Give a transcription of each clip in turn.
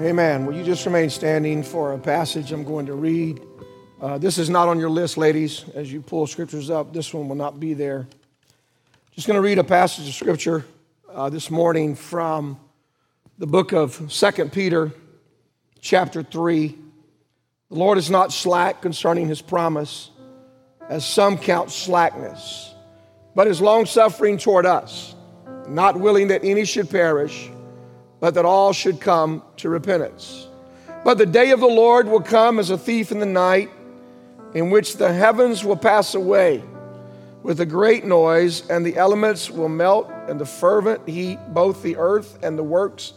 Amen. Will you just remain standing for a passage I'm going to read? Uh, this is not on your list, ladies. As you pull scriptures up, this one will not be there. Just going to read a passage of scripture uh, this morning from the book of Second Peter, chapter 3. The Lord is not slack concerning his promise, as some count slackness, but is long suffering toward us, not willing that any should perish but that all should come to repentance. But the day of the Lord will come as a thief in the night, in which the heavens will pass away with a great noise, and the elements will melt, and the fervent heat, both the earth and the works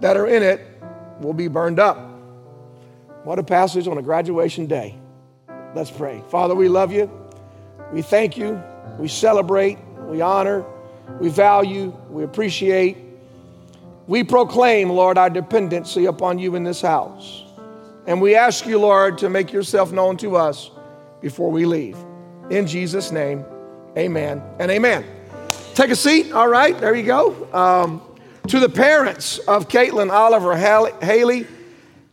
that are in it, will be burned up. What a passage on a graduation day. Let's pray. Father, we love you. We thank you. We celebrate. We honor. We value. We appreciate we proclaim, Lord, our dependency upon you in this house. And we ask you, Lord, to make yourself known to us before we leave. In Jesus' name, amen and amen. Take a seat. All right, there you go. Um, to the parents of Caitlin Oliver Haley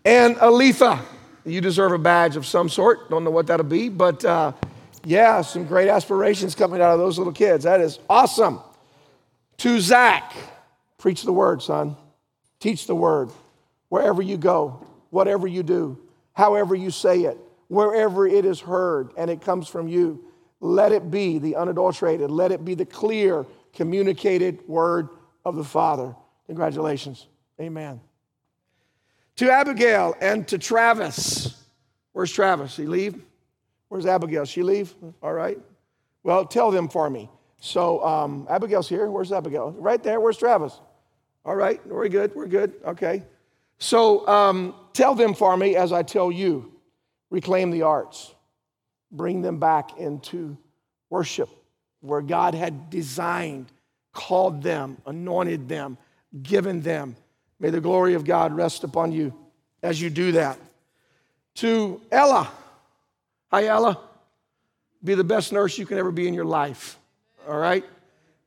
and Aletha, you deserve a badge of some sort. Don't know what that'll be, but uh, yeah, some great aspirations coming out of those little kids. That is awesome. To Zach, Preach the word, son. Teach the word wherever you go, whatever you do, however you say it, wherever it is heard and it comes from you. Let it be the unadulterated, let it be the clear, communicated word of the Father. Congratulations. Amen. To Abigail and to Travis. Where's Travis? He leave? Where's Abigail? She leave? All right. Well, tell them for me. So um, Abigail's here. Where's Abigail? Right there. Where's Travis? All right, we're good, we're good, okay. So um, tell them for me as I tell you reclaim the arts, bring them back into worship where God had designed, called them, anointed them, given them. May the glory of God rest upon you as you do that. To Ella, hi Ella, be the best nurse you can ever be in your life, all right?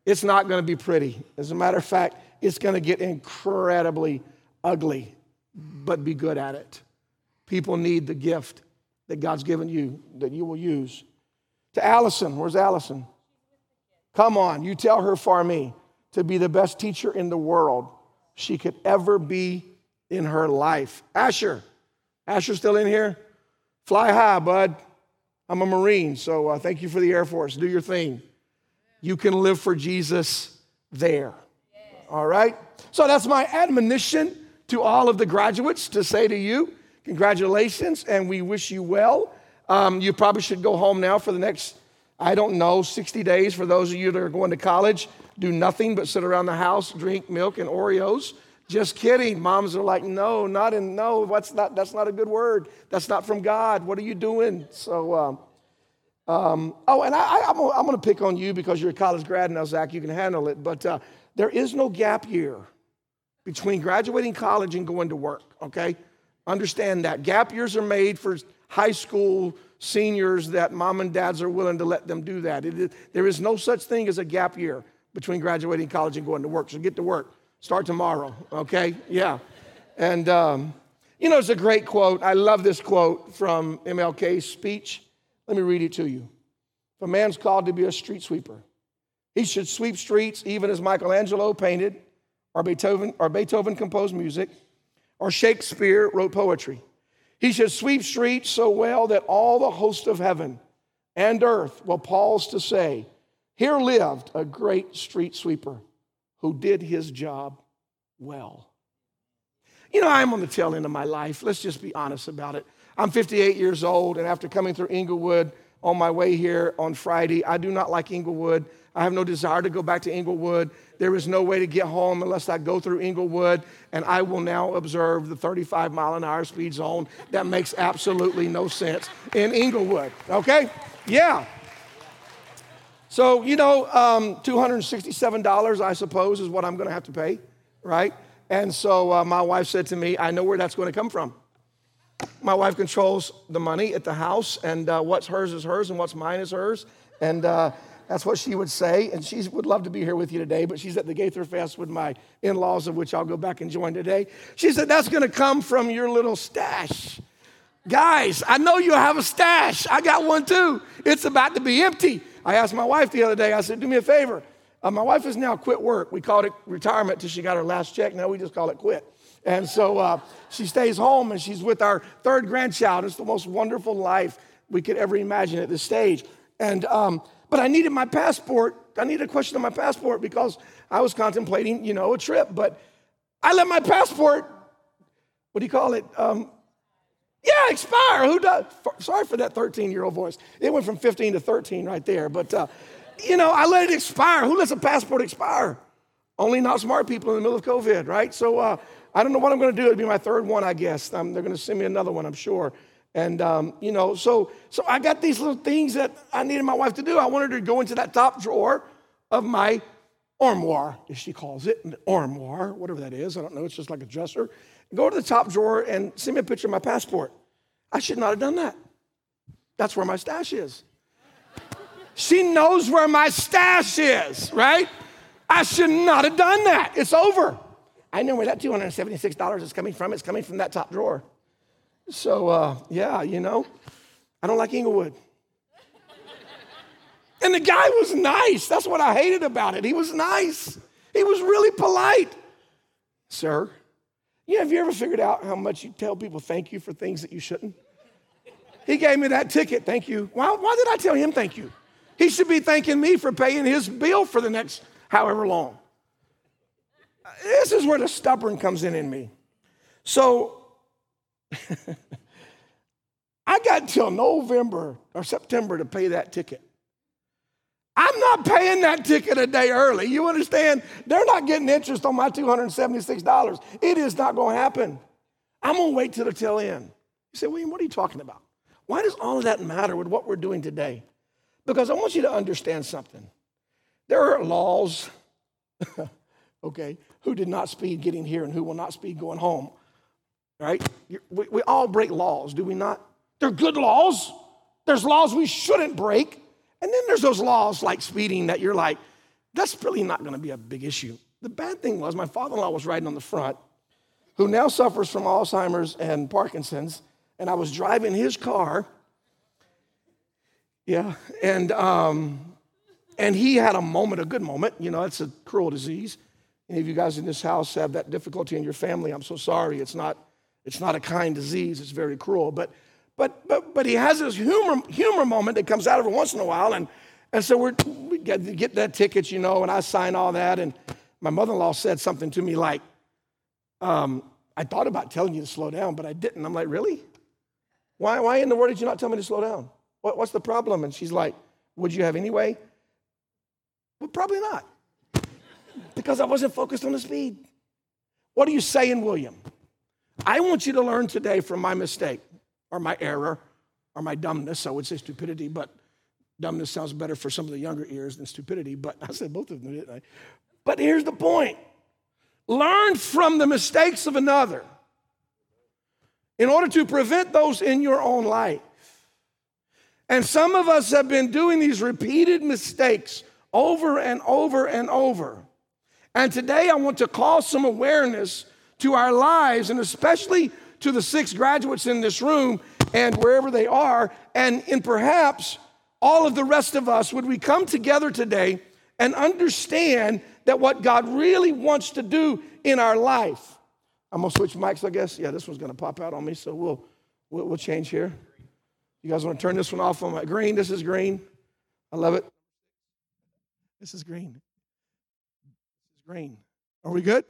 It's not gonna be pretty. As a matter of fact, it's going to get incredibly ugly, but be good at it. People need the gift that God's given you that you will use. To Allison, where's Allison? Come on, you tell her for me to be the best teacher in the world she could ever be in her life. Asher, Asher still in here? Fly high, bud. I'm a Marine, so uh, thank you for the Air Force. Do your thing. You can live for Jesus there. All right? So that's my admonition to all of the graduates to say to you, congratulations, and we wish you well. Um, you probably should go home now for the next, I don't know, 60 days. For those of you that are going to college, do nothing but sit around the house, drink milk and Oreos. Just kidding. Moms are like, no, not in, no, what's not, that's not a good word. That's not from God. What are you doing? So, um, um, oh, and I, am going to pick on you because you're a college grad now, Zach. You can handle it. But uh, there is no gap year between graduating college and going to work, okay? Understand that. Gap years are made for high school seniors that mom and dads are willing to let them do that. There is no such thing as a gap year between graduating college and going to work. So get to work. Start tomorrow, okay? Yeah. And, um, you know, it's a great quote. I love this quote from MLK's speech. Let me read it to you. If a man's called to be a street sweeper, he should sweep streets even as Michelangelo painted, or Beethoven, or Beethoven composed music, or Shakespeare wrote poetry. He should sweep streets so well that all the host of heaven and earth will pause to say, Here lived a great street sweeper who did his job well. You know, I'm on the tail end of my life. Let's just be honest about it. I'm 58 years old, and after coming through Inglewood on my way here on Friday, I do not like Inglewood. I have no desire to go back to Inglewood. There is no way to get home unless I go through Inglewood, and I will now observe the 35 mile an hour speed zone. That makes absolutely no sense in Inglewood, okay? Yeah. So, you know, um, $267, I suppose, is what I'm going to have to pay, right? And so uh, my wife said to me, I know where that's going to come from. My wife controls the money at the house, and uh, what's hers is hers, and what's mine is hers. And uh, That's what she would say. And she would love to be here with you today, but she's at the Gaither Fest with my in laws, of which I'll go back and join today. She said, That's going to come from your little stash. Guys, I know you have a stash. I got one too. It's about to be empty. I asked my wife the other day, I said, Do me a favor. Uh, my wife has now quit work. We called it retirement till she got her last check. Now we just call it quit. And so uh, she stays home and she's with our third grandchild. It's the most wonderful life we could ever imagine at this stage. And, um, but I needed my passport. I needed a question on my passport because I was contemplating, you know, a trip. But I let my passport, what do you call it? Um, yeah, expire. Who does? Sorry for that 13 year old voice. It went from 15 to 13 right there. But, uh, you know, I let it expire. Who lets a passport expire? Only not smart people in the middle of COVID, right? So uh, I don't know what I'm going to do. It'll be my third one, I guess. Um, they're going to send me another one, I'm sure. And um, you know, so so I got these little things that I needed my wife to do. I wanted her to go into that top drawer of my armoire, as she calls it, an armoire, whatever that is. I don't know. It's just like a dresser. Go to the top drawer and send me a picture of my passport. I should not have done that. That's where my stash is. She knows where my stash is, right? I should not have done that. It's over. I know where that $276 is coming from. It's coming from that top drawer. So, uh, yeah, you know, I don't like Inglewood. And the guy was nice. That's what I hated about it. He was nice. He was really polite. Sir, yeah, have you ever figured out how much you tell people thank you for things that you shouldn't? He gave me that ticket, thank you. Why, why did I tell him thank you? He should be thanking me for paying his bill for the next however long. This is where the stubborn comes in in me. So I got till November or September to pay that ticket. I'm not paying that ticket a day early. You understand? They're not getting interest on my $276. It is not going to happen. I'm going to wait till the tail end. You say, William, what are you talking about? Why does all of that matter with what we're doing today? Because I want you to understand something. There are laws, okay, who did not speed getting here and who will not speed going home right? We, we all break laws, do we not? They're good laws. There's laws we shouldn't break. And then there's those laws like speeding that you're like, that's really not going to be a big issue. The bad thing was my father in law was riding on the front, who now suffers from Alzheimer's and Parkinson's, and I was driving his car. Yeah, and um, and he had a moment, a good moment. You know, it's a cruel disease. Any of you guys in this house have that difficulty in your family? I'm so sorry. It's not it's not a kind disease, it's very cruel. But, but, but, but he has this humor, humor moment that comes out every once in a while. And, and so we're, we get, get that ticket, you know, and I sign all that. And my mother in law said something to me like, um, I thought about telling you to slow down, but I didn't. I'm like, really? Why, why in the world did you not tell me to slow down? What, what's the problem? And she's like, Would you have anyway? Well, probably not. because I wasn't focused on the speed. What are you saying, William? I want you to learn today from my mistake or my error or my dumbness. I would say stupidity, but dumbness sounds better for some of the younger ears than stupidity. But I said both of them, didn't I? But here's the point learn from the mistakes of another in order to prevent those in your own life. And some of us have been doing these repeated mistakes over and over and over. And today I want to call some awareness to our lives, and especially to the six graduates in this room and wherever they are, and in perhaps all of the rest of us, would we come together today and understand that what God really wants to do in our life? I'm gonna switch mics, I guess. Yeah, this one's gonna pop out on me, so we'll, we'll, we'll change here. You guys wanna turn this one off on my green? This is green. I love it. This is green. This is green. Are we good?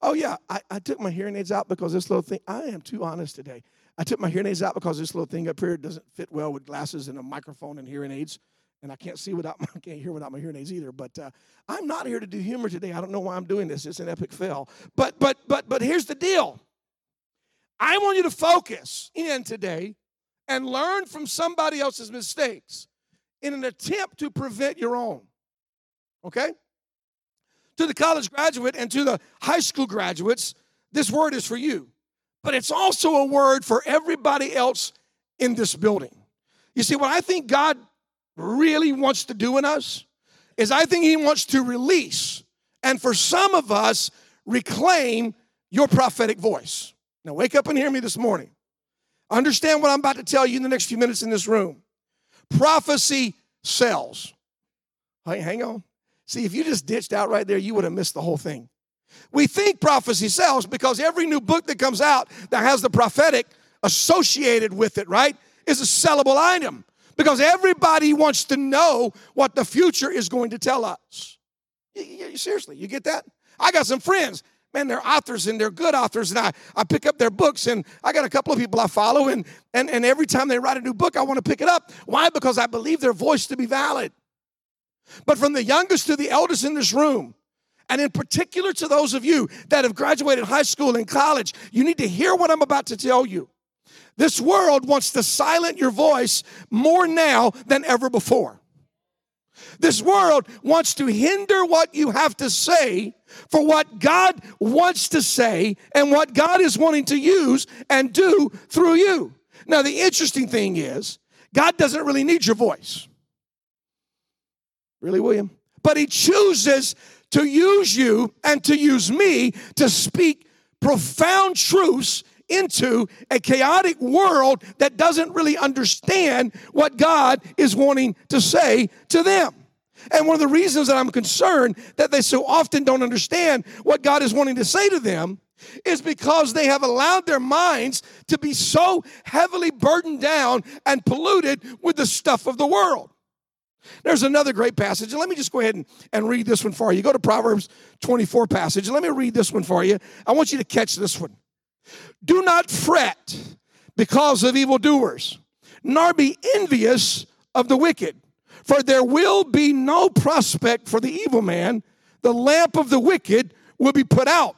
Oh, yeah, I, I took my hearing aids out because this little thing, I am too honest today. I took my hearing aids out because this little thing up here doesn't fit well with glasses and a microphone and hearing aids. And I can't see without my, I can't hear without my hearing aids either. But uh, I'm not here to do humor today. I don't know why I'm doing this. It's an epic fail. But but but but here's the deal. I want you to focus in today and learn from somebody else's mistakes in an attempt to prevent your own. Okay? To the college graduate and to the high school graduates, this word is for you. But it's also a word for everybody else in this building. You see, what I think God really wants to do in us is I think He wants to release, and for some of us, reclaim your prophetic voice. Now, wake up and hear me this morning. Understand what I'm about to tell you in the next few minutes in this room. Prophecy sells. Hey, hang on. See, if you just ditched out right there, you would have missed the whole thing. We think prophecy sells because every new book that comes out that has the prophetic associated with it, right, is a sellable item because everybody wants to know what the future is going to tell us. Seriously, you get that? I got some friends, man, they're authors and they're good authors, and I, I pick up their books, and I got a couple of people I follow, and, and, and every time they write a new book, I want to pick it up. Why? Because I believe their voice to be valid. But from the youngest to the eldest in this room, and in particular to those of you that have graduated high school and college, you need to hear what I'm about to tell you. This world wants to silence your voice more now than ever before. This world wants to hinder what you have to say for what God wants to say and what God is wanting to use and do through you. Now, the interesting thing is, God doesn't really need your voice. Really, William? But He chooses to use you and to use me to speak profound truths into a chaotic world that doesn't really understand what God is wanting to say to them. And one of the reasons that I'm concerned that they so often don't understand what God is wanting to say to them is because they have allowed their minds to be so heavily burdened down and polluted with the stuff of the world. There's another great passage, and let me just go ahead and, and read this one for you. Go to Proverbs 24 passage, let me read this one for you. I want you to catch this one. Do not fret because of evildoers, nor be envious of the wicked, for there will be no prospect for the evil man. The lamp of the wicked will be put out.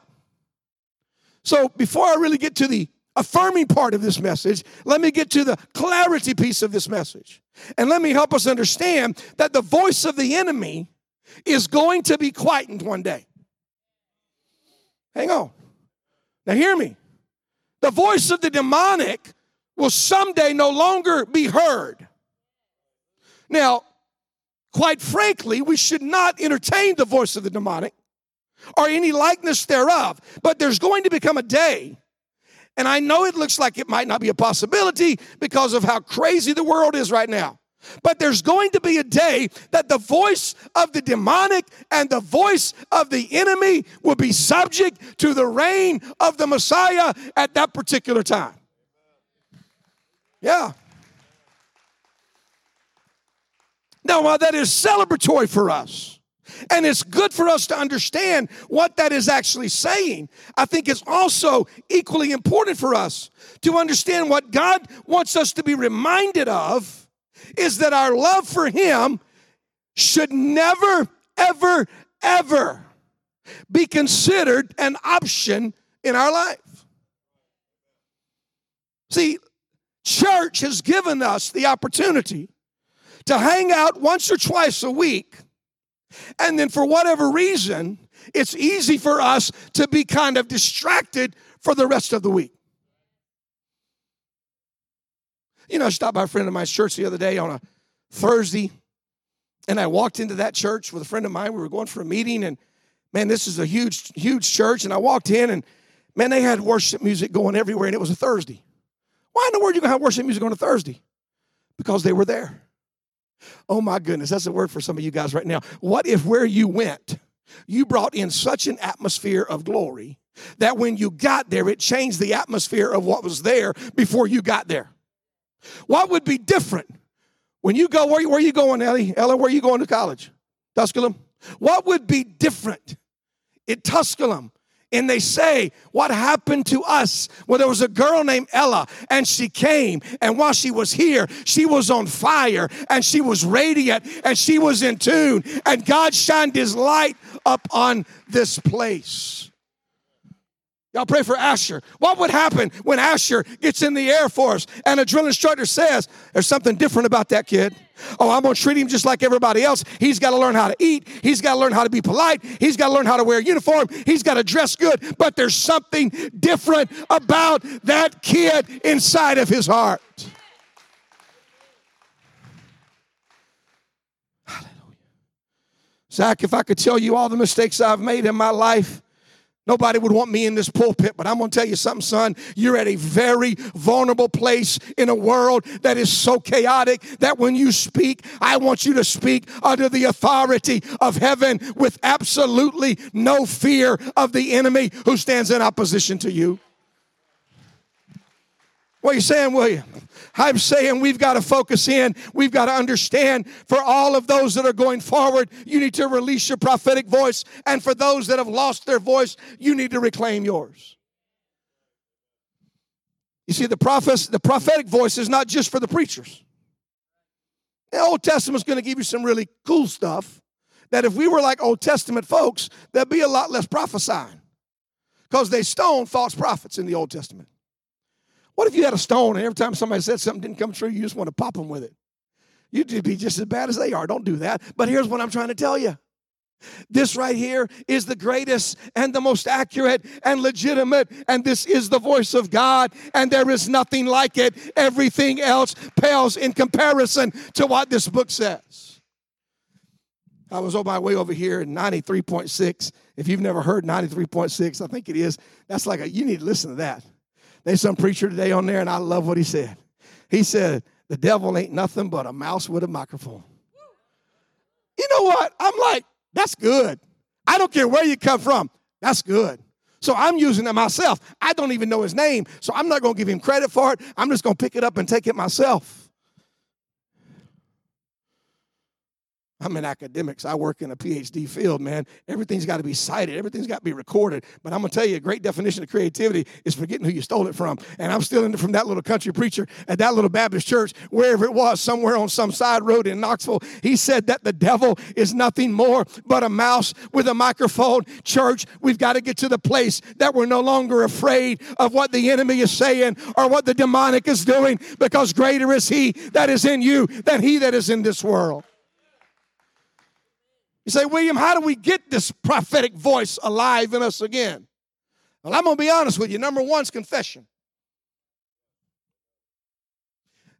So, before I really get to the affirming part of this message, let me get to the clarity piece of this message. And let me help us understand that the voice of the enemy is going to be quietened one day. Hang on. Now, hear me. The voice of the demonic will someday no longer be heard. Now, quite frankly, we should not entertain the voice of the demonic or any likeness thereof. But there's going to become a day and I know it looks like it might not be a possibility because of how crazy the world is right now. But there's going to be a day that the voice of the demonic and the voice of the enemy will be subject to the reign of the Messiah at that particular time. Yeah. Now, while that is celebratory for us, and it's good for us to understand what that is actually saying. I think it's also equally important for us to understand what God wants us to be reminded of is that our love for Him should never, ever, ever be considered an option in our life. See, church has given us the opportunity to hang out once or twice a week and then for whatever reason, it's easy for us to be kind of distracted for the rest of the week. You know, I stopped by a friend of mine's church the other day on a Thursday, and I walked into that church with a friend of mine. We were going for a meeting, and man, this is a huge, huge church. And I walked in, and man, they had worship music going everywhere, and it was a Thursday. Why in the world are you gonna have worship music on a Thursday? Because they were there. Oh my goodness, that's a word for some of you guys right now. What if where you went, you brought in such an atmosphere of glory that when you got there, it changed the atmosphere of what was there before you got there? What would be different when you go, where, where are you going, Ellie? Ella, where are you going to college? Tusculum? What would be different in Tusculum and they say, What happened to us? Well, there was a girl named Ella, and she came, and while she was here, she was on fire, and she was radiant, and she was in tune, and God shined his light up on this place. Y'all pray for Asher. What would happen when Asher gets in the Air Force and a drill instructor says, There's something different about that kid? Oh, I'm to treat him just like everybody else. He's got to learn how to eat. He's got to learn how to be polite. He's got to learn how to wear a uniform. He's got to dress good. But there's something different about that kid inside of his heart. Zach, if I could tell you all the mistakes I've made in my life, Nobody would want me in this pulpit, but I'm going to tell you something, son. You're at a very vulnerable place in a world that is so chaotic that when you speak, I want you to speak under the authority of heaven with absolutely no fear of the enemy who stands in opposition to you. What are you saying, William? I'm saying we've got to focus in. We've got to understand for all of those that are going forward, you need to release your prophetic voice. And for those that have lost their voice, you need to reclaim yours. You see, the, prophes- the prophetic voice is not just for the preachers. The Old Testament's going to give you some really cool stuff that if we were like Old Testament folks, there'd be a lot less prophesying because they stoned false prophets in the Old Testament. What if you had a stone and every time somebody said something didn't come true, you just want to pop them with it? You'd be just as bad as they are. Don't do that. But here's what I'm trying to tell you. This right here is the greatest and the most accurate and legitimate, and this is the voice of God, and there is nothing like it. Everything else pales in comparison to what this book says. I was on my way over here in 93.6. If you've never heard 93.6, I think it is. That's like a, you need to listen to that. There's some preacher today on there, and I love what he said. He said, The devil ain't nothing but a mouse with a microphone. You know what? I'm like, That's good. I don't care where you come from. That's good. So I'm using it myself. I don't even know his name, so I'm not going to give him credit for it. I'm just going to pick it up and take it myself. I'm in academics. I work in a PhD field, man. Everything's got to be cited, everything's got to be recorded. But I'm going to tell you a great definition of creativity is forgetting who you stole it from. And I'm stealing it from that little country preacher at that little Baptist church, wherever it was, somewhere on some side road in Knoxville. He said that the devil is nothing more but a mouse with a microphone. Church, we've got to get to the place that we're no longer afraid of what the enemy is saying or what the demonic is doing because greater is he that is in you than he that is in this world. You say, William, how do we get this prophetic voice alive in us again? Well, I'm going to be honest with you. Number one is confession.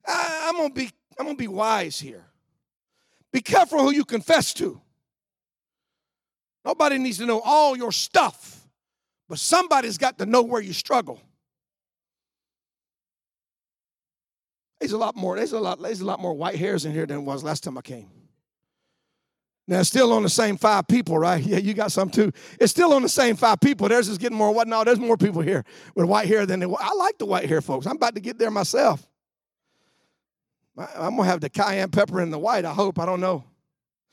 I, am going to be I'm going to be wise here. Be careful who you confess to. Nobody needs to know all your stuff, but somebody's got to know where you struggle. There's a lot more. There's a lot. There's a lot more white hairs in here than it was last time I came. Now, it's still on the same five people, right? Yeah, you got some too. It's still on the same five people. There's just getting more. What? No, there's more people here with white hair than they, I like the white hair folks. I'm about to get there myself. I'm gonna have the cayenne pepper and the white. I hope. I don't know.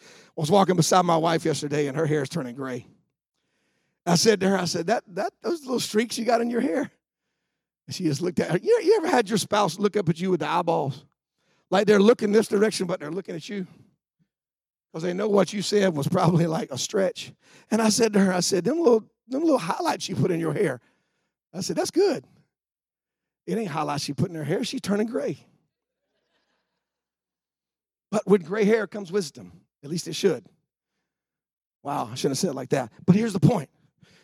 I was walking beside my wife yesterday, and her hair is turning gray. I said to her, I said, "That that those little streaks you got in your hair." And she just looked at her. You, you ever had your spouse look up at you with the eyeballs, like they're looking this direction, but they're looking at you? Because they know what you said was probably like a stretch. And I said to her, I said, them little, them little highlights you put in your hair. I said, that's good. It ain't highlights she put in her hair. She's turning gray. But with gray hair comes wisdom. At least it should. Wow, I shouldn't have said it like that. But here's the point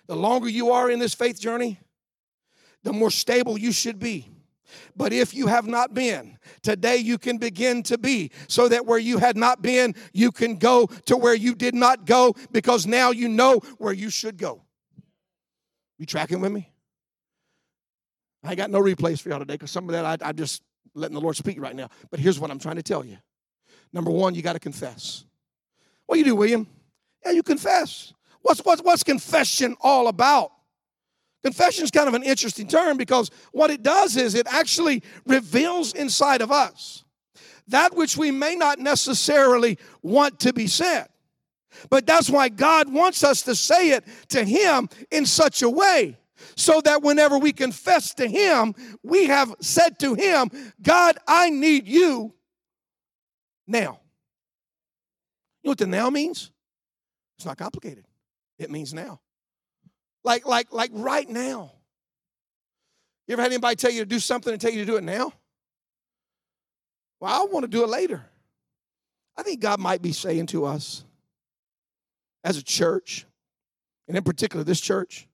the longer you are in this faith journey, the more stable you should be. But if you have not been, today you can begin to be, so that where you had not been, you can go to where you did not go because now you know where you should go. You tracking with me? I got no replays for y'all today because some of that I, I'm just letting the Lord speak right now. But here's what I'm trying to tell you. Number one, you got to confess. What do you do, William? Yeah, you confess. What's, what's, what's confession all about? Confession is kind of an interesting term because what it does is it actually reveals inside of us that which we may not necessarily want to be said. But that's why God wants us to say it to Him in such a way so that whenever we confess to Him, we have said to Him, God, I need you now. You know what the now means? It's not complicated, it means now. Like, like, like right now. You ever had anybody tell you to do something and tell you to do it now? Well, I want to do it later. I think God might be saying to us as a church, and in particular this church,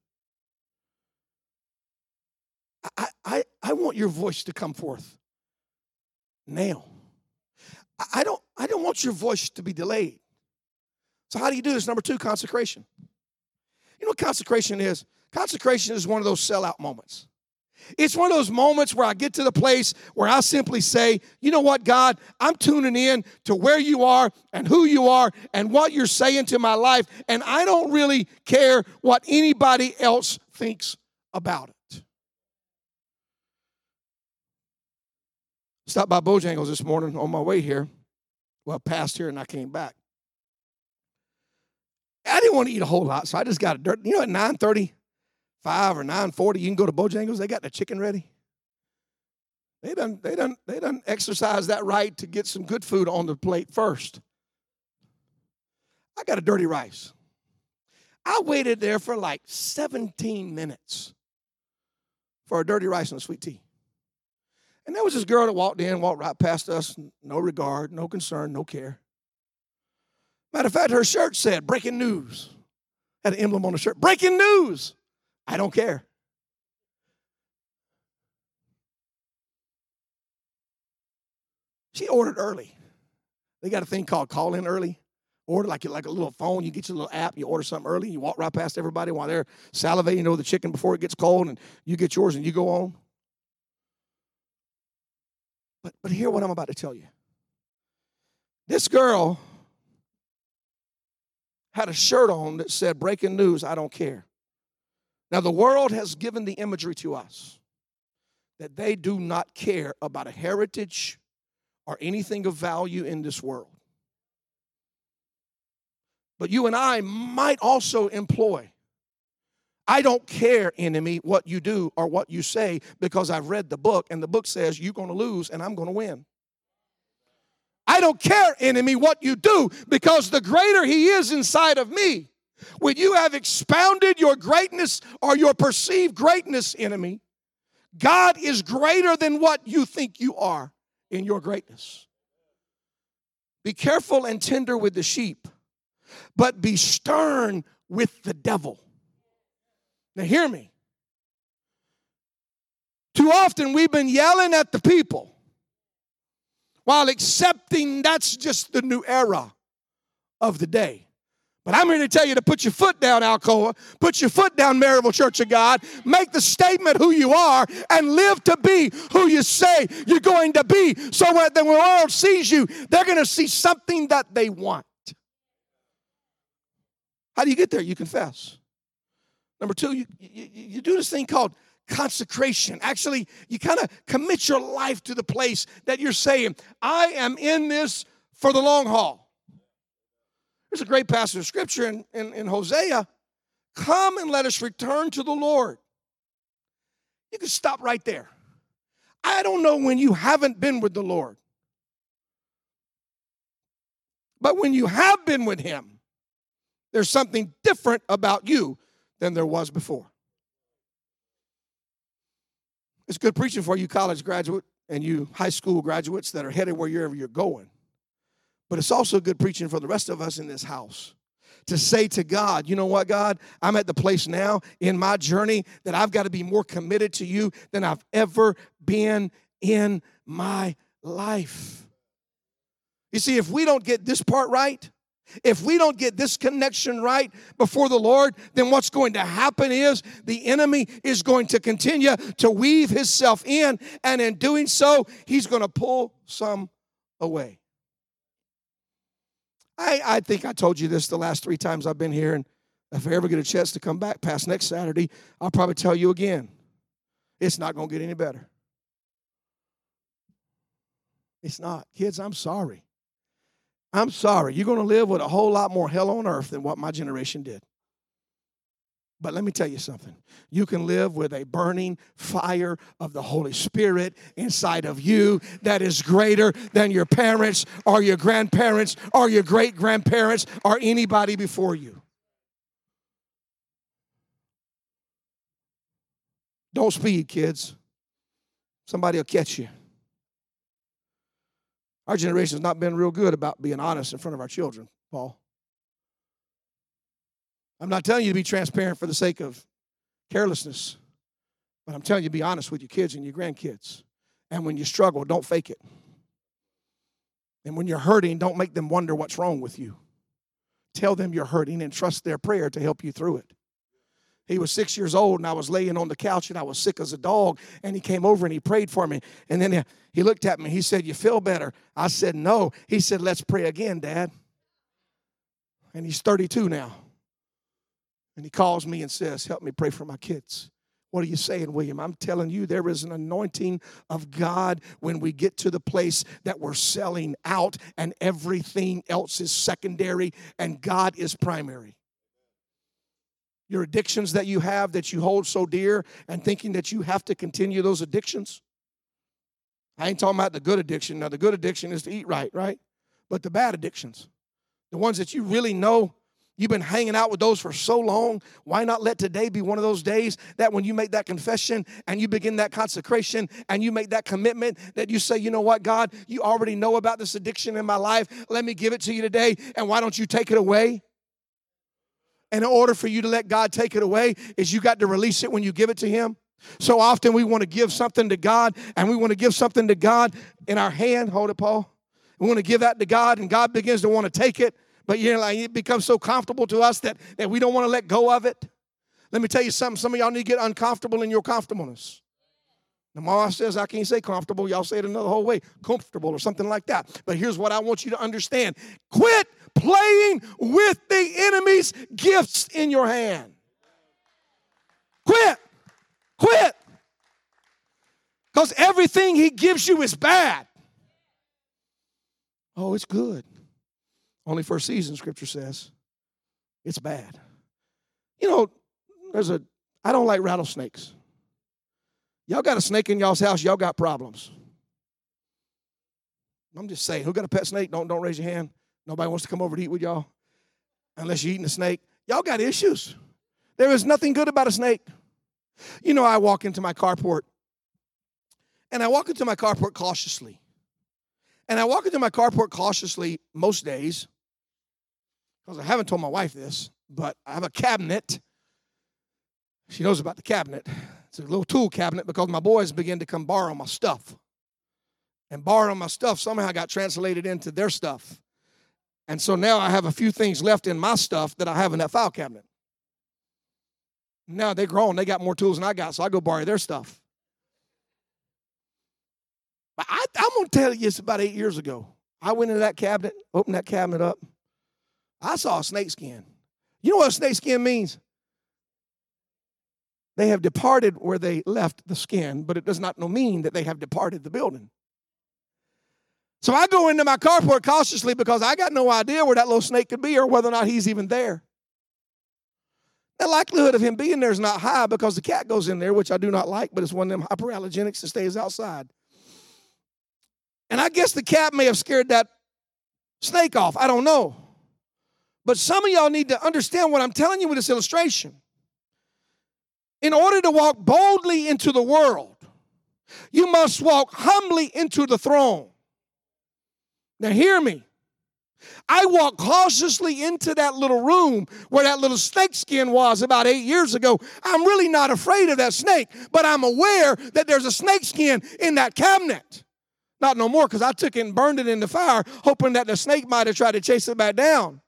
I, I, I want your voice to come forth now. I don't, I don't want your voice to be delayed. So, how do you do this? Number two, consecration. You know what consecration is? Consecration is one of those sellout moments. It's one of those moments where I get to the place where I simply say, you know what, God, I'm tuning in to where you are and who you are and what you're saying to my life, and I don't really care what anybody else thinks about it. Stopped by Bojangles this morning on my way here. Well, passed here and I came back. I didn't want to eat a whole lot, so I just got a dirt. You know, at 9:30, five or nine forty, you can go to Bojangles. They got the chicken ready. They done, they done, they done exercise that right to get some good food on the plate first. I got a dirty rice. I waited there for like 17 minutes for a dirty rice and a sweet tea. And there was this girl that walked in, walked right past us, no regard, no concern, no care. Matter of fact, her shirt said breaking news. Had an emblem on the shirt. Breaking news. I don't care. She ordered early. They got a thing called call in early. Order like like a little phone. You get your little app. You order something early. You walk right past everybody while they're salivating over the chicken before it gets cold, and you get yours and you go on. But but hear what I'm about to tell you. This girl had a shirt on that said "Breaking news. I don't care." Now, the world has given the imagery to us that they do not care about a heritage or anything of value in this world. But you and I might also employ I don't care, enemy, what you do or what you say because I've read the book and the book says you're going to lose and I'm going to win. I don't care, enemy, what you do because the greater he is inside of me, when you have expounded your greatness or your perceived greatness, enemy, God is greater than what you think you are in your greatness. Be careful and tender with the sheep, but be stern with the devil. Now, hear me. Too often we've been yelling at the people while accepting that's just the new era of the day. But I'm here to tell you to put your foot down, Alcoa. Put your foot down, Maryville Church of God. Make the statement who you are and live to be who you say you're going to be. So when the world sees you, they're going to see something that they want. How do you get there? You confess. Number two, you, you, you do this thing called consecration. Actually, you kind of commit your life to the place that you're saying, I am in this for the long haul. There's a great passage of scripture in, in, in Hosea. Come and let us return to the Lord. You can stop right there. I don't know when you haven't been with the Lord. But when you have been with Him, there's something different about you than there was before. It's good preaching for you college graduate and you high school graduates that are headed wherever you're going. But it's also good preaching for the rest of us in this house to say to God, you know what, God, I'm at the place now in my journey that I've got to be more committed to you than I've ever been in my life. You see, if we don't get this part right, if we don't get this connection right before the Lord, then what's going to happen is the enemy is going to continue to weave himself in, and in doing so, he's going to pull some away. I, I think I told you this the last three times I've been here, and if I ever get a chance to come back past next Saturday, I'll probably tell you again. It's not going to get any better. It's not. Kids, I'm sorry. I'm sorry. You're going to live with a whole lot more hell on earth than what my generation did. But let me tell you something. You can live with a burning fire of the Holy Spirit inside of you that is greater than your parents or your grandparents or your great grandparents or anybody before you. Don't speed, kids. Somebody will catch you. Our generation has not been real good about being honest in front of our children, Paul. I'm not telling you to be transparent for the sake of carelessness, but I'm telling you be honest with your kids and your grandkids. And when you struggle, don't fake it. And when you're hurting, don't make them wonder what's wrong with you. tell them you're hurting and trust their prayer to help you through it. He was six years old, and I was laying on the couch, and I was sick as a dog. And he came over and he prayed for me. And then he looked at me. He said, "You feel better?" I said, "No." He said, "Let's pray again, Dad." And he's 32 now. And he calls me and says, "Help me pray for my kids." What are you saying, William? I'm telling you, there is an anointing of God when we get to the place that we're selling out and everything else is secondary and God is primary your addictions that you have that you hold so dear and thinking that you have to continue those addictions. I ain't talking about the good addiction. Now, the good addiction is to eat right, right? But the bad addictions, the ones that you really know you've been hanging out with those for so long, why not let today be one of those days that when you make that confession and you begin that consecration and you make that commitment that you say, you know what, God, you already know about this addiction in my life. Let me give it to you today. And why don't you take it away? And in order for you to let God take it away, is you got to release it when you give it to Him. So often we want to give something to God, and we want to give something to God in our hand. Hold it, Paul. We want to give that to God, and God begins to want to take it, but you know, like it becomes so comfortable to us that, that we don't want to let go of it. Let me tell you something. Some of y'all need to get uncomfortable in your comfortableness. The mama says, I can't say comfortable. Y'all say it another whole way, comfortable or something like that. But here's what I want you to understand quit playing with the enemy's gifts in your hand. Quit. Quit. Because everything he gives you is bad. Oh, it's good. Only for a season, scripture says. It's bad. You know, there's a, I don't like rattlesnakes. Y'all got a snake in y'all's house, y'all got problems. I'm just saying, who got a pet snake? Don't, don't raise your hand. Nobody wants to come over to eat with y'all unless you're eating a snake. Y'all got issues. There is nothing good about a snake. You know, I walk into my carport and I walk into my carport cautiously. And I walk into my carport cautiously most days because I haven't told my wife this, but I have a cabinet. She knows about the cabinet. It's a little tool cabinet because my boys begin to come borrow my stuff. And borrow my stuff somehow got translated into their stuff. And so now I have a few things left in my stuff that I have in that file cabinet. Now they're grown, they got more tools than I got, so I go borrow their stuff. But I, I'm to tell you, it's about eight years ago. I went into that cabinet, opened that cabinet up. I saw a snake skin. You know what a snake skin means? They have departed where they left the skin, but it does not mean that they have departed the building. So I go into my carport cautiously because I got no idea where that little snake could be or whether or not he's even there. The likelihood of him being there is not high because the cat goes in there, which I do not like, but it's one of them hyperallergenics that stays outside. And I guess the cat may have scared that snake off. I don't know. But some of y'all need to understand what I'm telling you with this illustration. In order to walk boldly into the world, you must walk humbly into the throne. Now, hear me. I walked cautiously into that little room where that little snake skin was about eight years ago. I'm really not afraid of that snake, but I'm aware that there's a snake skin in that cabinet. Not no more because I took it and burned it in the fire, hoping that the snake might have tried to chase it back down.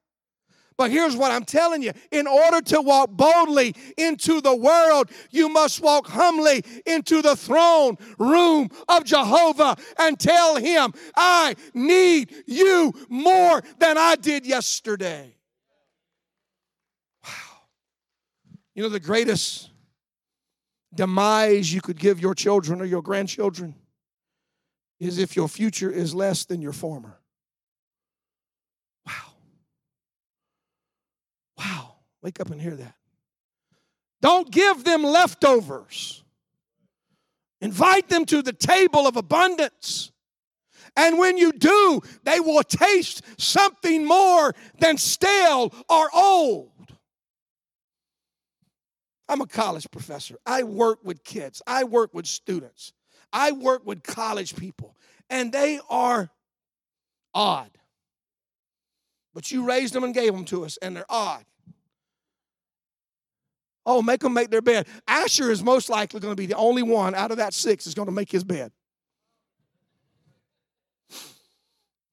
But here's what I'm telling you in order to walk boldly into the world, you must walk humbly into the throne room of Jehovah and tell him, I need you more than I did yesterday. Wow. You know, the greatest demise you could give your children or your grandchildren is if your future is less than your former. Wow, wake up and hear that. Don't give them leftovers. Invite them to the table of abundance. And when you do, they will taste something more than stale or old. I'm a college professor. I work with kids, I work with students, I work with college people, and they are odd. But you raised them and gave them to us, and they're odd. Oh, make them make their bed. Asher is most likely going to be the only one out of that six is going to make his bed.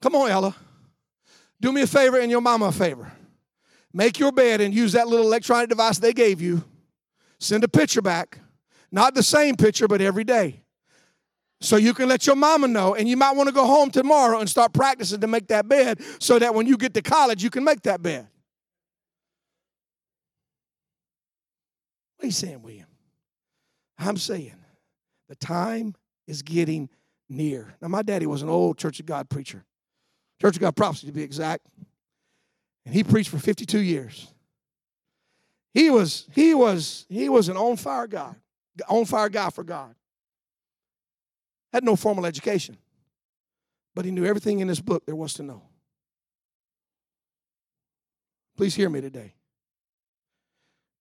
Come on, Ella. Do me a favor and your mama a favor. make your bed and use that little electronic device they gave you. Send a picture back. Not the same picture, but every day. So you can let your mama know, and you might want to go home tomorrow and start practicing to make that bed so that when you get to college, you can make that bed. What are you saying, William? I'm saying the time is getting near. Now, my daddy was an old Church of God preacher, Church of God prophecy to be exact, and he preached for 52 years. He was he was he was an on fire guy, on fire guy for God. Had no formal education, but he knew everything in this book there was to know. Please hear me today.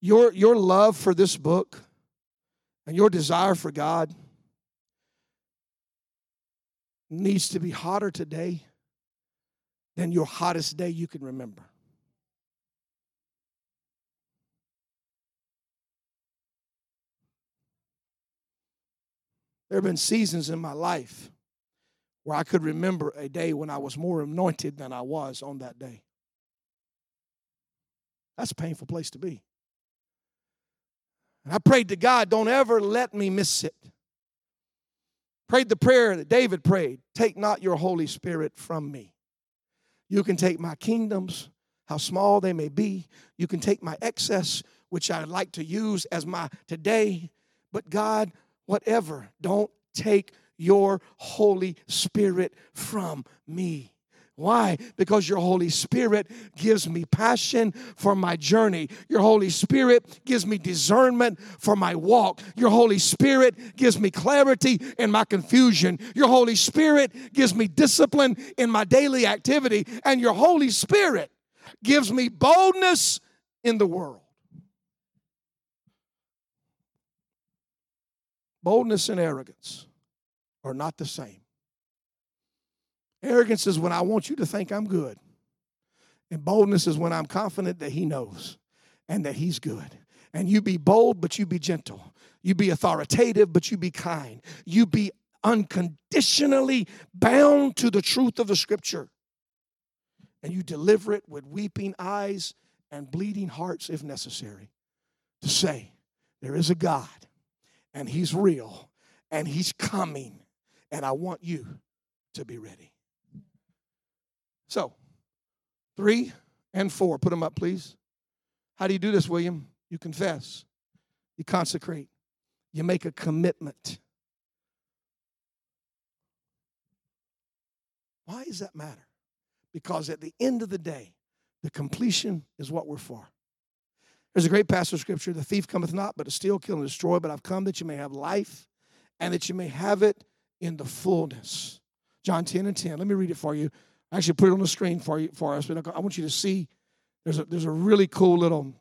Your, your love for this book and your desire for God needs to be hotter today than your hottest day you can remember. There have been seasons in my life where I could remember a day when I was more anointed than I was on that day. That's a painful place to be. And I prayed to God, don't ever let me miss it. Prayed the prayer that David prayed Take not your Holy Spirit from me. You can take my kingdoms, how small they may be. You can take my excess, which I'd like to use as my today. But God, whatever, don't take your Holy Spirit from me. Why? Because your Holy Spirit gives me passion for my journey. Your Holy Spirit gives me discernment for my walk. Your Holy Spirit gives me clarity in my confusion. Your Holy Spirit gives me discipline in my daily activity. And your Holy Spirit gives me boldness in the world. Boldness and arrogance are not the same. Arrogance is when I want you to think I'm good. And boldness is when I'm confident that He knows and that He's good. And you be bold, but you be gentle. You be authoritative, but you be kind. You be unconditionally bound to the truth of the Scripture. And you deliver it with weeping eyes and bleeding hearts if necessary to say, There is a God, and He's real, and He's coming, and I want you to be ready. So, three and four, put them up, please. How do you do this, William? You confess, you consecrate, you make a commitment. Why does that matter? Because at the end of the day, the completion is what we're for. There's a great passage of scripture the thief cometh not, but to steal, kill, and destroy. But I've come that you may have life and that you may have it in the fullness. John 10 and 10. Let me read it for you. Actually put it on the screen for you for us, but I want you to see there's a there's a really cool little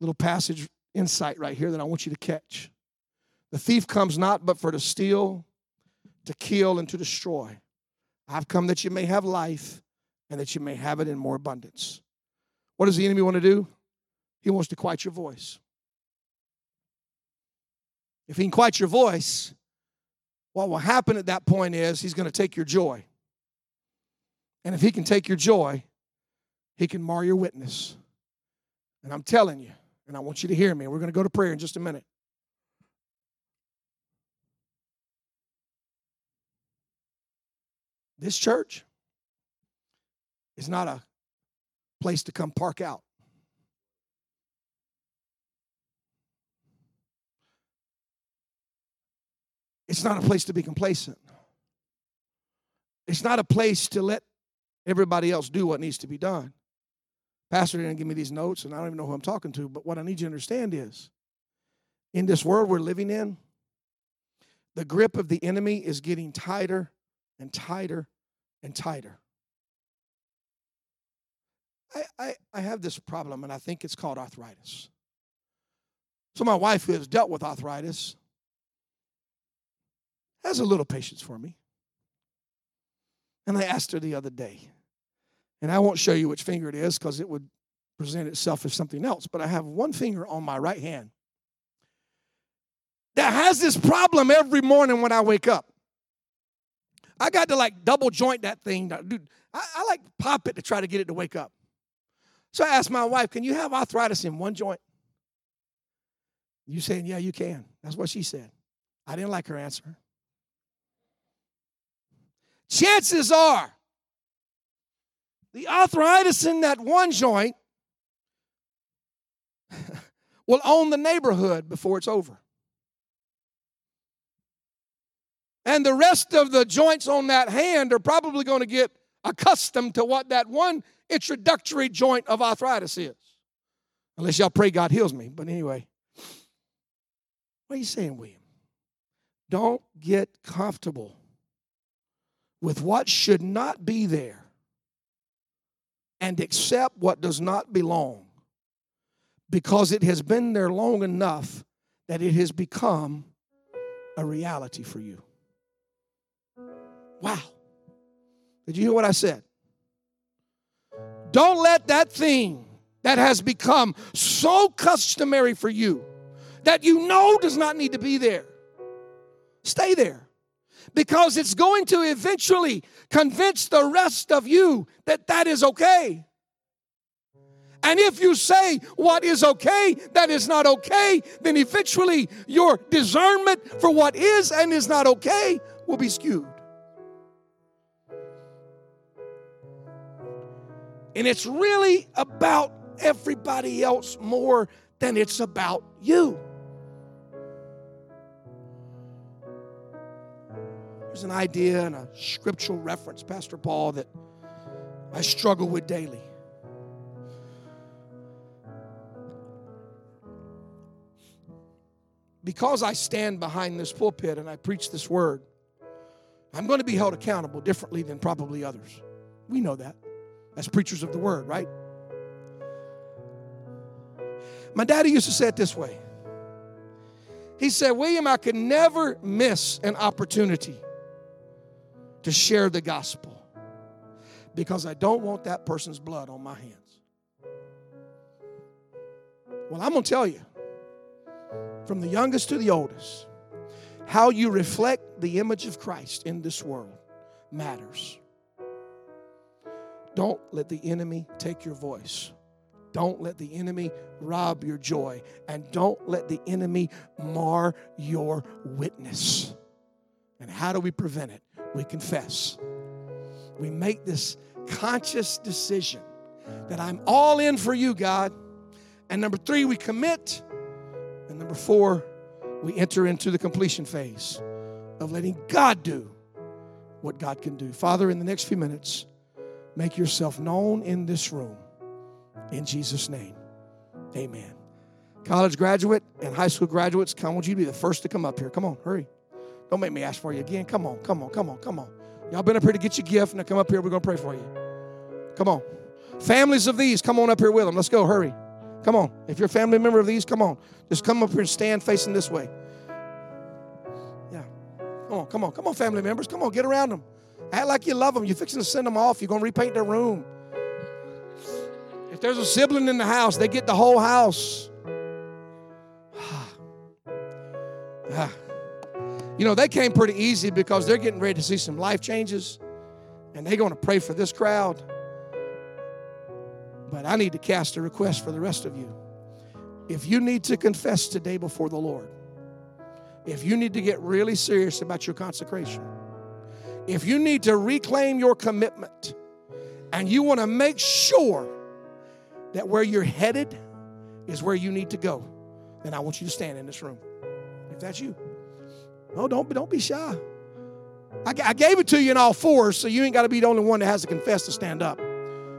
little passage insight right here that I want you to catch. The thief comes not but for to steal, to kill, and to destroy. I've come that you may have life and that you may have it in more abundance. What does the enemy want to do? He wants to quiet your voice. If he can quiet your voice, what will happen at that point is he's going to take your joy. And if he can take your joy, he can mar your witness. And I'm telling you, and I want you to hear me, we're going to go to prayer in just a minute. This church is not a place to come park out. It's not a place to be complacent. It's not a place to let Everybody else do what needs to be done. Pastor didn't give me these notes, and I don't even know who I'm talking to, but what I need you to understand is in this world we're living in, the grip of the enemy is getting tighter and tighter and tighter. I, I, I have this problem, and I think it's called arthritis. So, my wife, who has dealt with arthritis, has a little patience for me. And I asked her the other day, and I won't show you which finger it is because it would present itself as something else. But I have one finger on my right hand that has this problem every morning when I wake up. I got to like double joint that thing. Dude, I, I like pop it to try to get it to wake up. So I asked my wife, Can you have arthritis in one joint? You saying, Yeah, you can. That's what she said. I didn't like her answer. Chances are the arthritis in that one joint will own the neighborhood before it's over. And the rest of the joints on that hand are probably going to get accustomed to what that one introductory joint of arthritis is. Unless y'all pray God heals me. But anyway, what are you saying, William? Don't get comfortable with what should not be there and accept what does not belong because it has been there long enough that it has become a reality for you. Wow. Did you hear what I said? Don't let that thing that has become so customary for you that you know does not need to be there stay there because it's going to eventually convince the rest of you that that is okay. And if you say what is okay, that is not okay, then eventually your discernment for what is and is not okay will be skewed. And it's really about everybody else more than it's about you. There's an idea and a scriptural reference, Pastor Paul, that I struggle with daily. Because I stand behind this pulpit and I preach this word, I'm going to be held accountable differently than probably others. We know that as preachers of the word, right? My daddy used to say it this way. He said, William, I could never miss an opportunity to share the gospel because I don't want that person's blood on my hands. Well, I'm going to tell you, from the youngest to the oldest, how you reflect the image of Christ in this world matters. Don't let the enemy take your voice. Don't let the enemy rob your joy. And don't let the enemy mar your witness. And how do we prevent it? We confess. We make this conscious decision that I'm all in for you, God. And number three, we commit. And number four, we enter into the completion phase of letting God do what God can do. Father, in the next few minutes, make yourself known in this room. In Jesus' name, amen. College graduate and high school graduates, come. Want you be the first to come up here. Come on, hurry. Don't make me ask for you again. Come on, come on, come on, come on. Y'all been up here to get your gift. Now come up here. We're going to pray for you. Come on. Families of these, come on up here with them. Let's go. Hurry. Come on. If you're a family member of these, come on. Just come up here and stand facing this way. Yeah. Come on, come on, come on, family members. Come on, get around them. Act like you love them. You're fixing to send them off. You're going to repaint their room. If there's a sibling in the house, they get the whole house. You know, they came pretty easy because they're getting ready to see some life changes and they're going to pray for this crowd. But I need to cast a request for the rest of you. If you need to confess today before the Lord, if you need to get really serious about your consecration, if you need to reclaim your commitment, and you want to make sure that where you're headed is where you need to go, then I want you to stand in this room. If that's you. No, don't, don't be shy. I, I gave it to you in all fours, so you ain't got to be the only one that has to confess to stand up.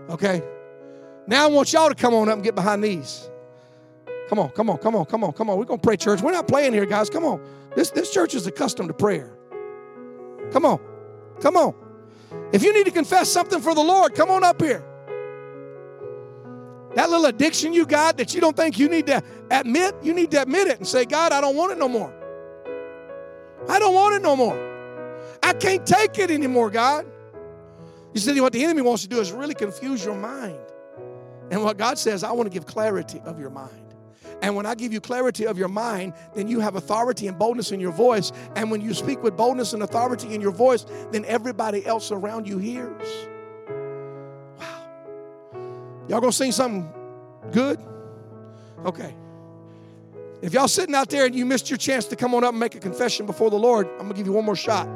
Okay? Now I want y'all to come on up and get behind these. Come on, come on, come on, come on, come on. We're going to pray, church. We're not playing here, guys. Come on. This, this church is accustomed to prayer. Come on. Come on. If you need to confess something for the Lord, come on up here. That little addiction you got that you don't think you need to admit, you need to admit it and say, God, I don't want it no more. I don't want it no more. I can't take it anymore, God. You see, what the enemy wants to do is really confuse your mind. And what God says, I want to give clarity of your mind. And when I give you clarity of your mind, then you have authority and boldness in your voice. And when you speak with boldness and authority in your voice, then everybody else around you hears. Wow. Y'all gonna sing something good? Okay. If y'all sitting out there and you missed your chance to come on up and make a confession before the Lord, I'm gonna give you one more shot.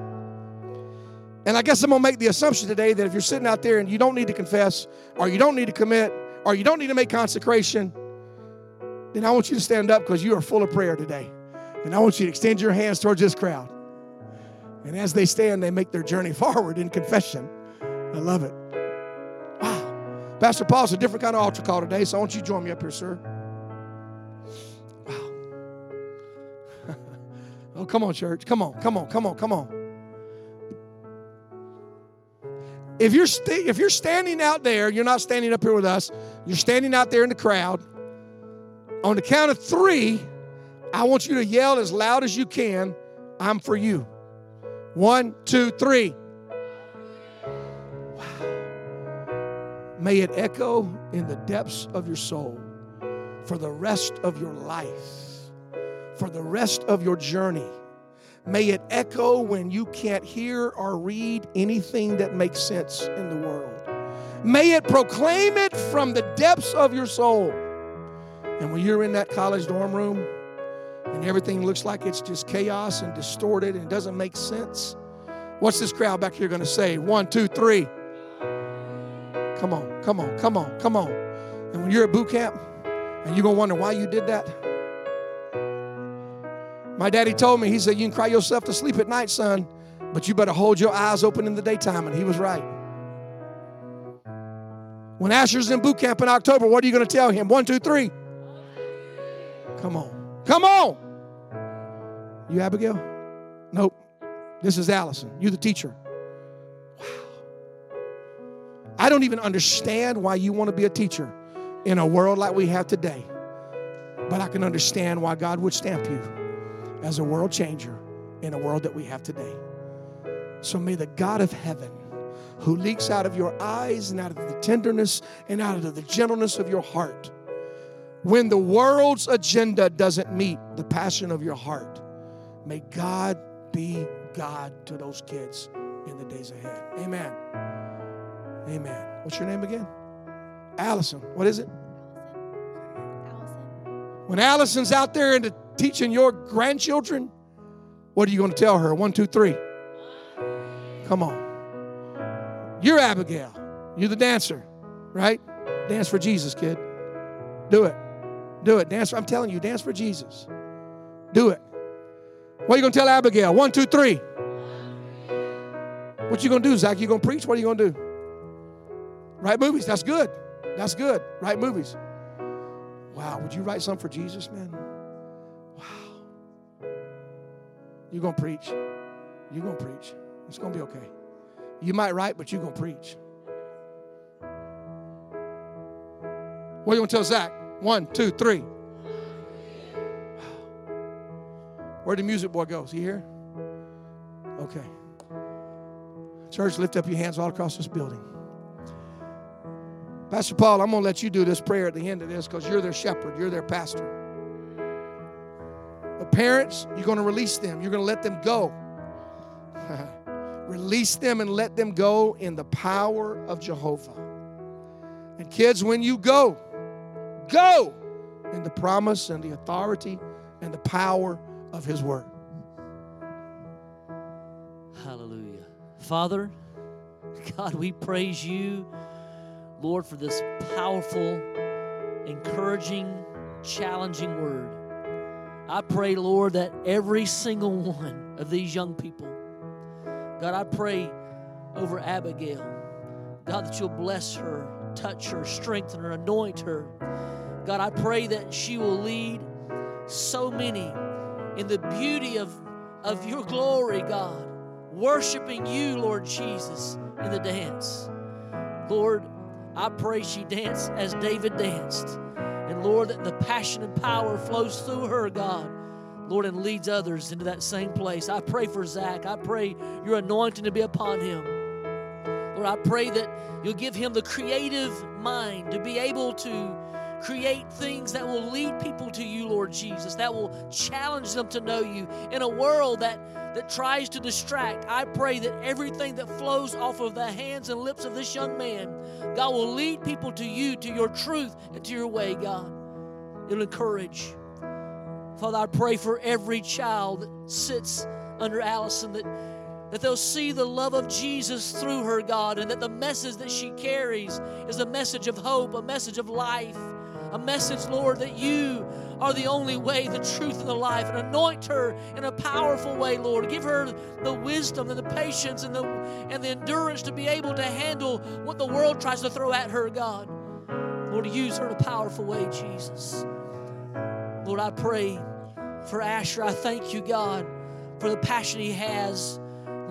And I guess I'm gonna make the assumption today that if you're sitting out there and you don't need to confess, or you don't need to commit, or you don't need to make consecration, then I want you to stand up because you are full of prayer today. And I want you to extend your hands towards this crowd. And as they stand, they make their journey forward in confession. I love it. Wow. Pastor Paul's a different kind of altar call today, so I want you to join me up here, sir. Oh, come on, church. Come on, come on, come on, come on. If you're, st- if you're standing out there, you're not standing up here with us, you're standing out there in the crowd. On the count of three, I want you to yell as loud as you can, I'm for you. One, two, three. Wow. May it echo in the depths of your soul for the rest of your life, for the rest of your journey. May it echo when you can't hear or read anything that makes sense in the world. May it proclaim it from the depths of your soul. And when you're in that college dorm room and everything looks like it's just chaos and distorted and doesn't make sense, what's this crowd back here going to say? One, two, three. Come on, come on, come on, come on. And when you're at boot camp and you're going to wonder why you did that, my daddy told me, he said, You can cry yourself to sleep at night, son, but you better hold your eyes open in the daytime. And he was right. When Asher's in boot camp in October, what are you going to tell him? One, two, three. Come on. Come on. You, Abigail? Nope. This is Allison. You, the teacher. Wow. I don't even understand why you want to be a teacher in a world like we have today. But I can understand why God would stamp you as a world changer in a world that we have today. So may the God of heaven, who leaks out of your eyes and out of the tenderness and out of the gentleness of your heart, when the world's agenda doesn't meet the passion of your heart, may God be God to those kids in the days ahead. Amen. Amen. What's your name again? Allison. What is it? Allison. When Allison's out there and teaching your grandchildren, what are you going to tell her? One, two, three. Come on. You're Abigail. You're the dancer, right? Dance for Jesus, kid. Do it. Do it. Dance. For, I'm telling you, dance for Jesus. Do it. What are you going to tell Abigail? One, two, three. What you going to do, Zach? You going to preach? What are you going to do? Write movies. That's good. That's good. Write movies. Wow. Would you write something for Jesus, man? You're going to preach. You're going to preach. It's going to be okay. You might write, but you're going to preach. What are you to tell Zach? One, two, three. Where'd the music boy go? Is he here? Okay. Church, lift up your hands all across this building. Pastor Paul, I'm going to let you do this prayer at the end of this because you're their shepherd, you're their pastor. But parents, you're going to release them, you're going to let them go. release them and let them go in the power of Jehovah. And kids, when you go, go in the promise and the authority and the power of His Word. Hallelujah. Father, God, we praise you, Lord, for this powerful, encouraging, challenging word. I pray, Lord, that every single one of these young people, God, I pray over Abigail, God, that you'll bless her, touch her, strengthen her, anoint her. God, I pray that she will lead so many in the beauty of, of your glory, God, worshiping you, Lord Jesus, in the dance. Lord, I pray she dance as David danced. And Lord, that the passion and power flows through her, God. Lord, and leads others into that same place. I pray for Zach. I pray your anointing to be upon him. Lord, I pray that you'll give him the creative mind to be able to create things that will lead people to you, Lord Jesus, that will challenge them to know you in a world that, that tries to distract. I pray that everything that flows off of the hands and lips of this young man, God will lead people to you, to your truth, and to your way, God. It'll encourage. Father, I pray for every child that sits under Allison that that they'll see the love of Jesus through her, God, and that the message that she carries is a message of hope, a message of life, a message, Lord, that you are the only way, the truth, and the life. And anoint her in a powerful way, Lord. Give her the wisdom and the patience and the, and the endurance to be able to handle what the world tries to throw at her, God. Lord, use her in a powerful way, Jesus. Lord, I pray for Asher. I thank you, God, for the passion he has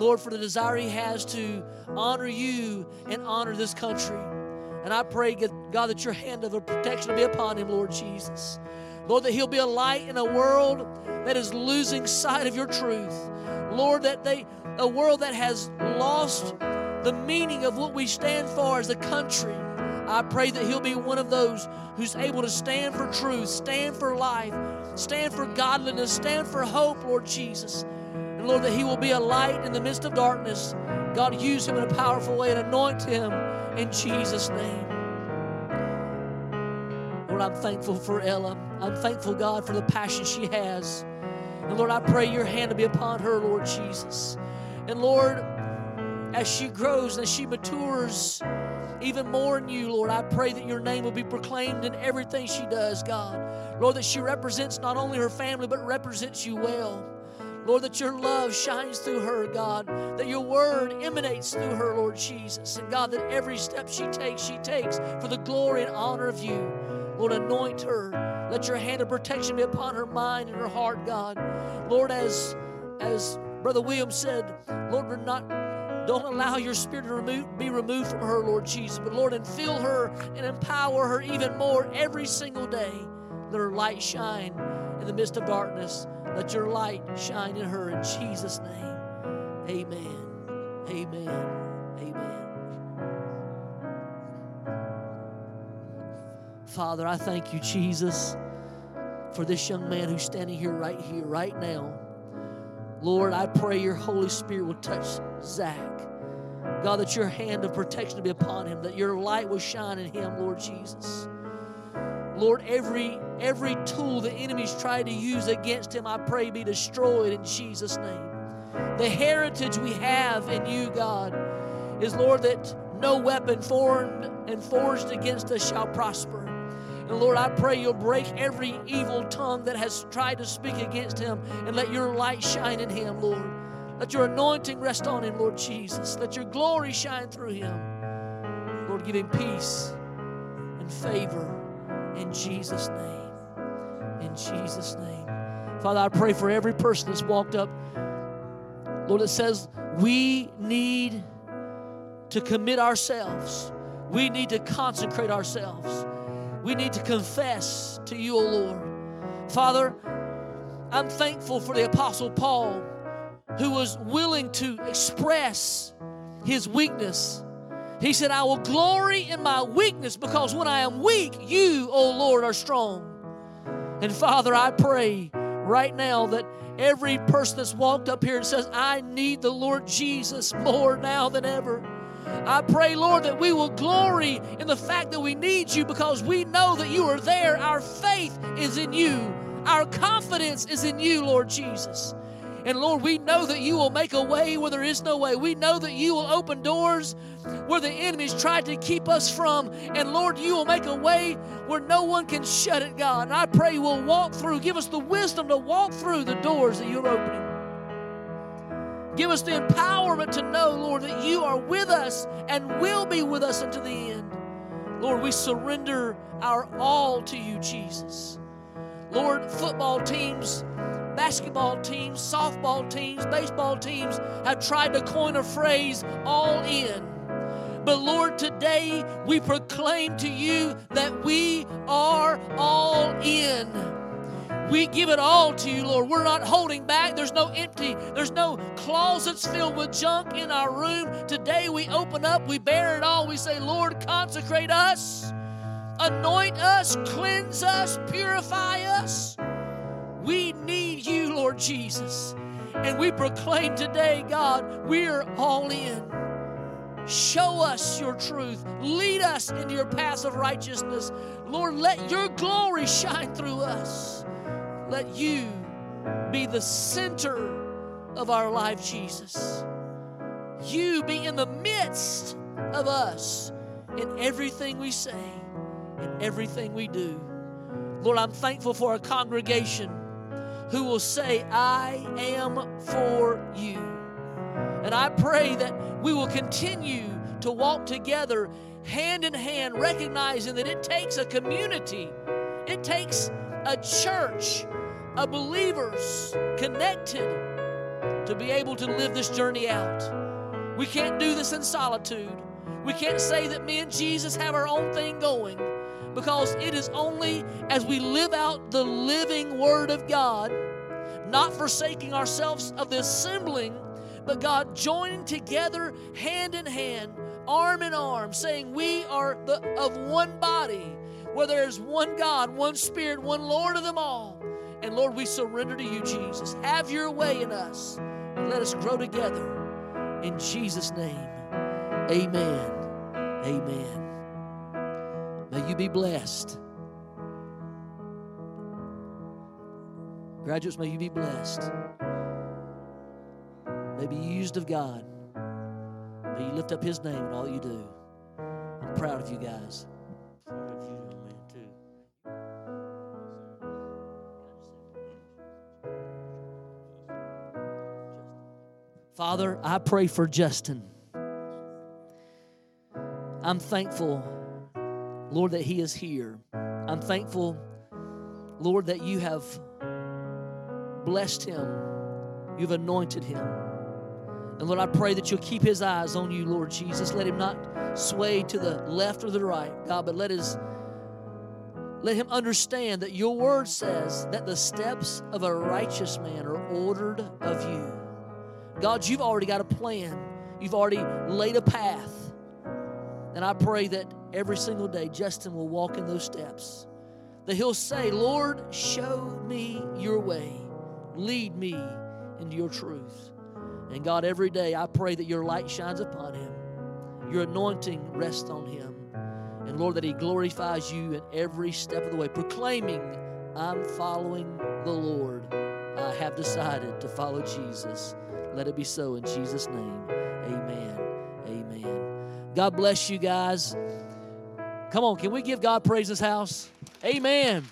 Lord, for the desire he has to honor you and honor this country. And I pray, God, that your hand of protection will be upon him, Lord Jesus. Lord, that he'll be a light in a world that is losing sight of your truth. Lord, that they, a world that has lost the meaning of what we stand for as a country. I pray that he'll be one of those who's able to stand for truth, stand for life, stand for godliness, stand for hope, Lord Jesus. And Lord, that he will be a light in the midst of darkness. God, use him in a powerful way and anoint him in Jesus' name. Lord, I'm thankful for Ella. I'm thankful, God, for the passion she has. And Lord, I pray your hand to be upon her, Lord Jesus. And Lord, as she grows and as she matures even more in you, Lord, I pray that your name will be proclaimed in everything she does, God. Lord, that she represents not only her family, but represents you well. Lord, that your love shines through her, God, that your word emanates through her, Lord Jesus. And God, that every step she takes, she takes for the glory and honor of you. Lord, anoint her. Let your hand of protection be upon her mind and her heart, God. Lord, as as Brother William said, Lord, we're not don't allow your spirit to remove, be removed from her, Lord Jesus. But Lord, and fill her and empower her even more every single day. Let her light shine in the midst of darkness. Let your light shine in her in Jesus' name. Amen. Amen. Amen. Father, I thank you, Jesus, for this young man who's standing here right here, right now. Lord, I pray your Holy Spirit will touch Zach. God, that your hand of protection be upon him, that your light will shine in him, Lord Jesus. Lord, every every tool the enemies try to use against him, I pray be destroyed in Jesus' name. The heritage we have in you, God, is Lord that no weapon formed and forged against us shall prosper. And Lord, I pray you'll break every evil tongue that has tried to speak against him and let your light shine in him, Lord. Let your anointing rest on him, Lord Jesus. Let your glory shine through him. Lord, give him peace and favor in Jesus' name. In Jesus' name. Father, I pray for every person that's walked up. Lord, it says we need to commit ourselves. We need to consecrate ourselves. We need to confess to you, O Lord. Father, I'm thankful for the Apostle Paul who was willing to express his weakness he said, I will glory in my weakness because when I am weak, you, O Lord, are strong. And Father, I pray right now that every person that's walked up here and says, I need the Lord Jesus more now than ever. I pray, Lord, that we will glory in the fact that we need you because we know that you are there. Our faith is in you, our confidence is in you, Lord Jesus. And Lord, we know that you will make a way where there is no way. We know that you will open doors where the enemies tried to keep us from. And Lord, you will make a way where no one can shut it, God. And I pray we'll walk through. Give us the wisdom to walk through the doors that you're opening. Give us the empowerment to know, Lord, that you are with us and will be with us unto the end. Lord, we surrender our all to you, Jesus. Lord, football teams basketball teams, softball teams, baseball teams have tried to coin a phrase, all in. But Lord, today we proclaim to you that we are all in. We give it all to you, Lord. We're not holding back. There's no empty, there's no closets filled with junk in our room. Today we open up, we bear it all. We say, Lord, consecrate us Anoint us, cleanse us, purify us. We need you, Lord Jesus. And we proclaim today, God, we're all in. Show us your truth. Lead us into your paths of righteousness. Lord, let your glory shine through us. Let you be the center of our life, Jesus. You be in the midst of us in everything we say, in everything we do. Lord, I'm thankful for our congregation who will say, I am for you. And I pray that we will continue to walk together hand in hand, recognizing that it takes a community, it takes a church of believers connected to be able to live this journey out. We can't do this in solitude. We can't say that me and Jesus have our own thing going because it is only as we live out the living Word of God, not forsaking ourselves of the assembling, but God joining together hand in hand, arm in arm, saying we are the, of one body, where there is one God, one Spirit, one Lord of them all. And Lord, we surrender to you, Jesus. Have your way in us and let us grow together. In Jesus' name, amen. Amen. May you be blessed. Graduates, may you be blessed. May be used of God. May you lift up His name in all you do. I'm proud of you guys. Father, I pray for Justin. I'm thankful, Lord, that he is here. I'm thankful, Lord, that you have blessed him, you've anointed him. And Lord, I pray that you'll keep his eyes on you, Lord Jesus. Let him not sway to the left or the right, God, but let his let him understand that your word says that the steps of a righteous man are ordered of you. God, you've already got a plan. You've already laid a path. And I pray that every single day Justin will walk in those steps. That he'll say, Lord, show me your way. Lead me into your truth. And God, every day I pray that your light shines upon him, your anointing rests on him. And Lord, that he glorifies you in every step of the way, proclaiming, I'm following the Lord. I have decided to follow Jesus. Let it be so in Jesus' name. Amen. God bless you guys. Come on, can we give God praise this house? Amen.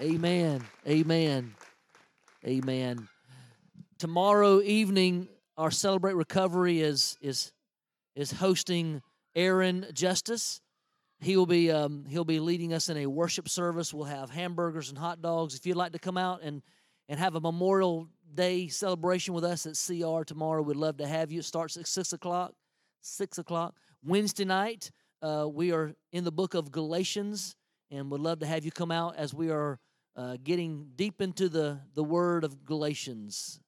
Amen. Amen. Amen. Tomorrow evening, our Celebrate Recovery is is is hosting Aaron Justice. He will be um, he'll be leading us in a worship service. We'll have hamburgers and hot dogs. If you'd like to come out and and have a Memorial Day celebration with us at CR tomorrow, we'd love to have you. It starts at six o'clock. Six o'clock Wednesday night. Uh, we are in the book of Galatians, and would love to have you come out as we are uh, getting deep into the the Word of Galatians.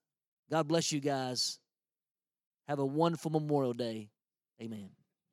God bless you guys. Have a wonderful Memorial Day. Amen.